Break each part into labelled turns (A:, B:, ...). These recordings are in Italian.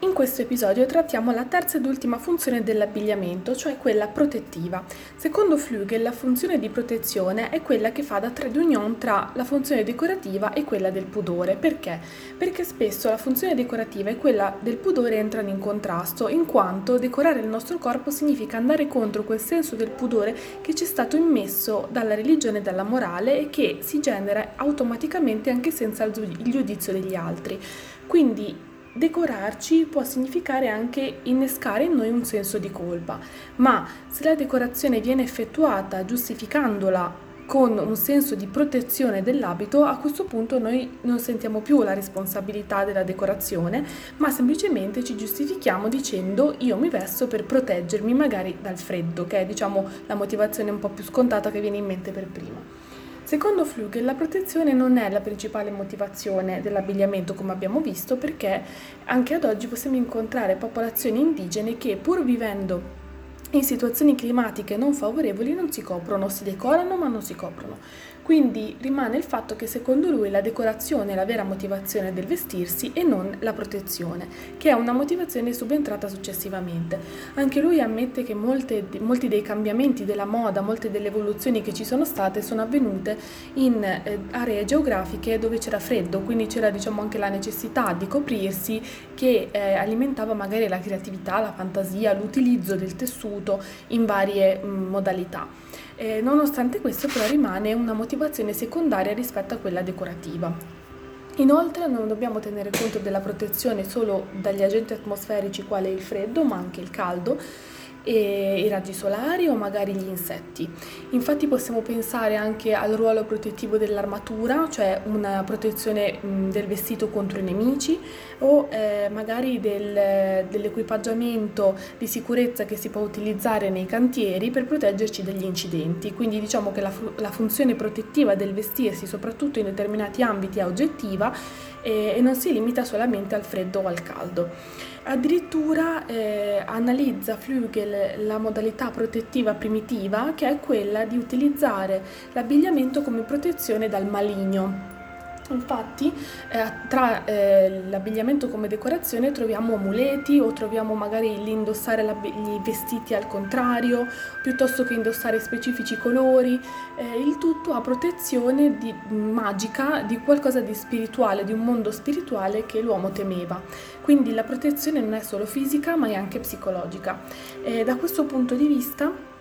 A: In questo episodio trattiamo la terza ed ultima funzione dell'abbigliamento, cioè quella protettiva. Secondo Flügel, la funzione di protezione è quella che fa da trade union tra la funzione decorativa e quella del pudore. Perché? Perché spesso la funzione decorativa e quella del pudore entrano in contrasto, in quanto decorare il nostro corpo significa andare contro quel senso del pudore che ci è stato immesso dalla religione e dalla morale e che si genera automaticamente anche senza il giudizio degli altri. Quindi decorarci può significare anche innescare in noi un senso di colpa, ma se la decorazione viene effettuata giustificandola con un senso di protezione dell'abito, a questo punto noi non sentiamo più la responsabilità della decorazione, ma semplicemente ci giustifichiamo dicendo io mi vesto per proteggermi magari dal freddo, che è diciamo la motivazione un po' più scontata che viene in mente per prima. Secondo Flügel la protezione non è la principale motivazione dell'abbigliamento come abbiamo visto perché anche ad oggi possiamo incontrare popolazioni indigene che pur vivendo in situazioni climatiche non favorevoli non si coprono, si decorano ma non si coprono. Quindi rimane il fatto che secondo lui la decorazione è la vera motivazione del vestirsi e non la protezione, che è una motivazione subentrata successivamente. Anche lui ammette che molte, molti dei cambiamenti della moda, molte delle evoluzioni che ci sono state sono avvenute in eh, aree geografiche dove c'era freddo, quindi c'era diciamo anche la necessità di coprirsi che eh, alimentava magari la creatività, la fantasia, l'utilizzo del tessuto in varie mm, modalità. Eh, nonostante questo però rimane una motivazione secondaria rispetto a quella decorativa. Inoltre non dobbiamo tenere conto della protezione solo dagli agenti atmosferici quale il freddo ma anche il caldo i raggi solari o magari gli insetti. Infatti possiamo pensare anche al ruolo protettivo dell'armatura, cioè una protezione del vestito contro i nemici o eh, magari del, dell'equipaggiamento di sicurezza che si può utilizzare nei cantieri per proteggerci dagli incidenti. Quindi diciamo che la, la funzione protettiva del vestirsi, soprattutto in determinati ambiti, è oggettiva e, e non si limita solamente al freddo o al caldo. Addirittura eh, analizza Flügel la modalità protettiva primitiva che è quella di utilizzare l'abbigliamento come protezione dal maligno. Infatti eh, tra eh, l'abbigliamento come decorazione troviamo amuleti o troviamo magari l'indossare i vestiti al contrario, piuttosto che indossare specifici colori, eh, il tutto a protezione di, magica di qualcosa di spirituale, di un mondo spirituale che l'uomo temeva. Quindi la protezione non è solo fisica ma è anche psicologica. da questo punto di vista eh,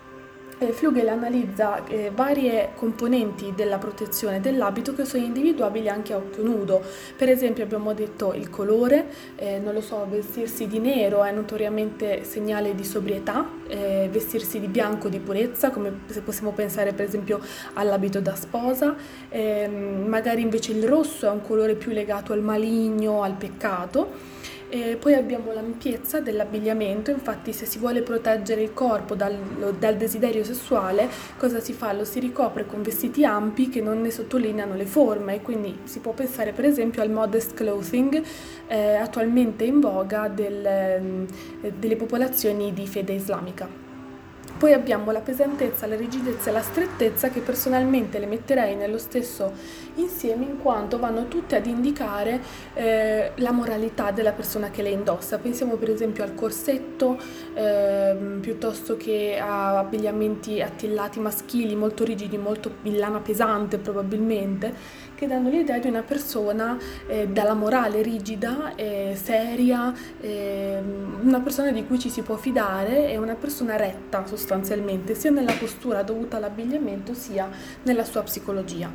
A: Flugel analizza eh, varie componenti della protezione dell'abito che sono individuabili anche a occhio nudo. Per esempio abbiamo detto il colore, eh, non lo so, vestirsi di nero è notoriamente segnale di sobrietà, eh, vestirsi di bianco di purezza, come se possiamo pensare per esempio all'abito da sposa, ehm, magari invece il rosso è un colore più legato al maligno, al peccato. E poi abbiamo l'ampiezza dell'abbigliamento, infatti se si vuole proteggere il corpo dal, dal, desiderio sessuale, cosa si fa? Lo si ricopre con vestiti ampi che non ne sottolineano le forme, quindi si può pensare per esempio al modest clothing eh, attualmente in voga del, eh, delle popolazioni di fede islamica. Poi abbiamo la pesantezza, la rigidezza e la strettezza che personalmente le metterei nello stesso insieme in quanto vanno tutte ad indicare eh, la moralità della persona che le indossa. Pensiamo per esempio al corsetto eh, piuttosto che a abbigliamenti attillati maschili molto rigidi, molto in lana pesante probabilmente, che danno l'idea di una persona eh, dalla morale rigida, seria, ehm, una persona di cui ci si può fidare e una persona retta sostanzialmente sostanzialmente, sia nella postura dovuta all'abbigliamento sia nella sua psicologia.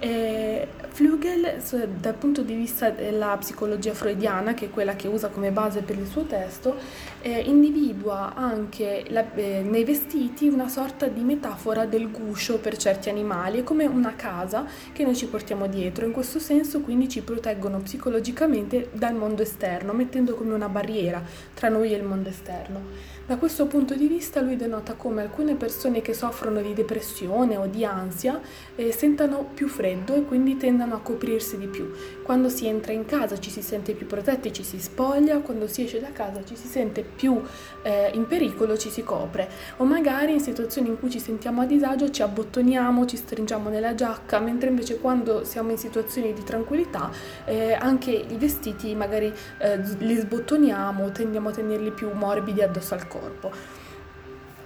A: E Flügel, dal punto di vista della psicologia freudiana, che è quella che usa come base per il suo testo, eh, individua anche la, eh, nei vestiti una sorta di metafora del guscio per certi animali, è come una casa che noi ci portiamo dietro. In questo senso, quindi, ci proteggono psicologicamente dal mondo esterno, mettendo come una barriera tra noi e il mondo esterno. Da questo punto di vista lui denota come alcune persone che soffrono di depressione o di ansia eh, sentano più freddo e quindi tendano a coprirsi di più. quando si entra in casa ci si sente più protetti, ci si spoglia, quando si esce da casa ci si sente più eh, in pericolo, ci si copre. O magari in situazioni in cui ci sentiamo a disagio ci abbottoniamo, ci stringiamo nella giacca, mentre invece quando siamo in situazioni di tranquillità eh, anche i vestiti magari eh, li sbottoniamo, tendiamo a tenerli più morbidi addosso al corpo.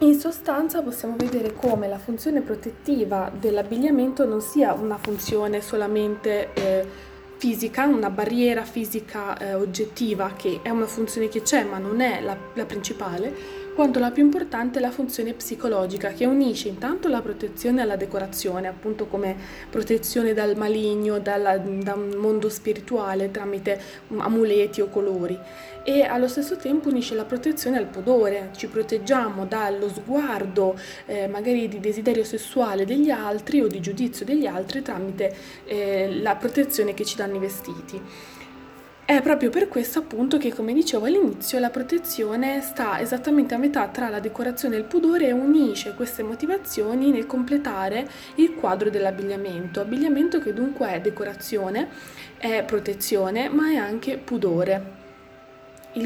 A: In sostanza possiamo vedere come la funzione protettiva dell'abbigliamento non sia una funzione solamente eh, fisica, una barriera fisica eh, oggettiva che è una funzione che c'è ma non è la, la principale, quanto la più importante è la funzione psicologica che unisce intanto la protezione alla decorazione, appunto come protezione dal maligno, dalla, da mondo spirituale tramite amuleti o colori e allo stesso tempo unisce la protezione al pudore, ci proteggiamo dallo sguardo eh, magari di desiderio sessuale degli altri o di giudizio degli altri tramite eh, la protezione che ci danno i vestiti. È proprio per questo appunto che, come dicevo all'inizio, la protezione sta esattamente a metà tra la decorazione e il pudore e unisce queste motivazioni nel completare il quadro dell'abbigliamento. Abbigliamento che dunque è decorazione, è protezione, ma è anche pudore.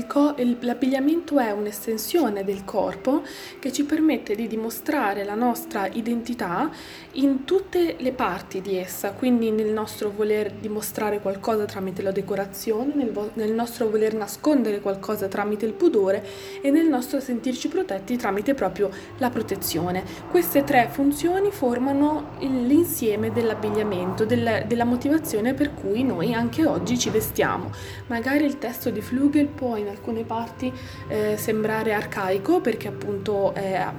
A: Co- l'abbigliamento è un'estensione del corpo che ci permette di dimostrare la nostra identità in tutte le parti di essa, quindi nel nostro voler dimostrare qualcosa tramite la decorazione, nel, vo- nel nostro voler nascondere qualcosa tramite il pudore e nel nostro sentirci protetti tramite proprio la protezione. Queste tre funzioni formano l'insieme dell'abbigliamento, del, della motivazione per cui noi anche oggi ci vestiamo. Magari il testo di Flügel può in alcune parti eh, sembrare arcaico perché appunto ha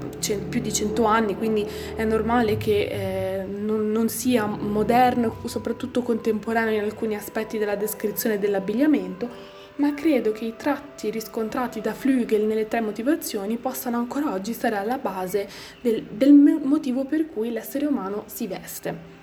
A: più di 100 anni, quindi è normale che eh, non, non, sia moderno, soprattutto contemporaneo in alcuni aspetti della descrizione dell'abbigliamento, ma credo che i tratti riscontrati da Flügel nelle tre motivazioni possano ancora oggi stare alla base del, del motivo per cui l'essere umano si veste.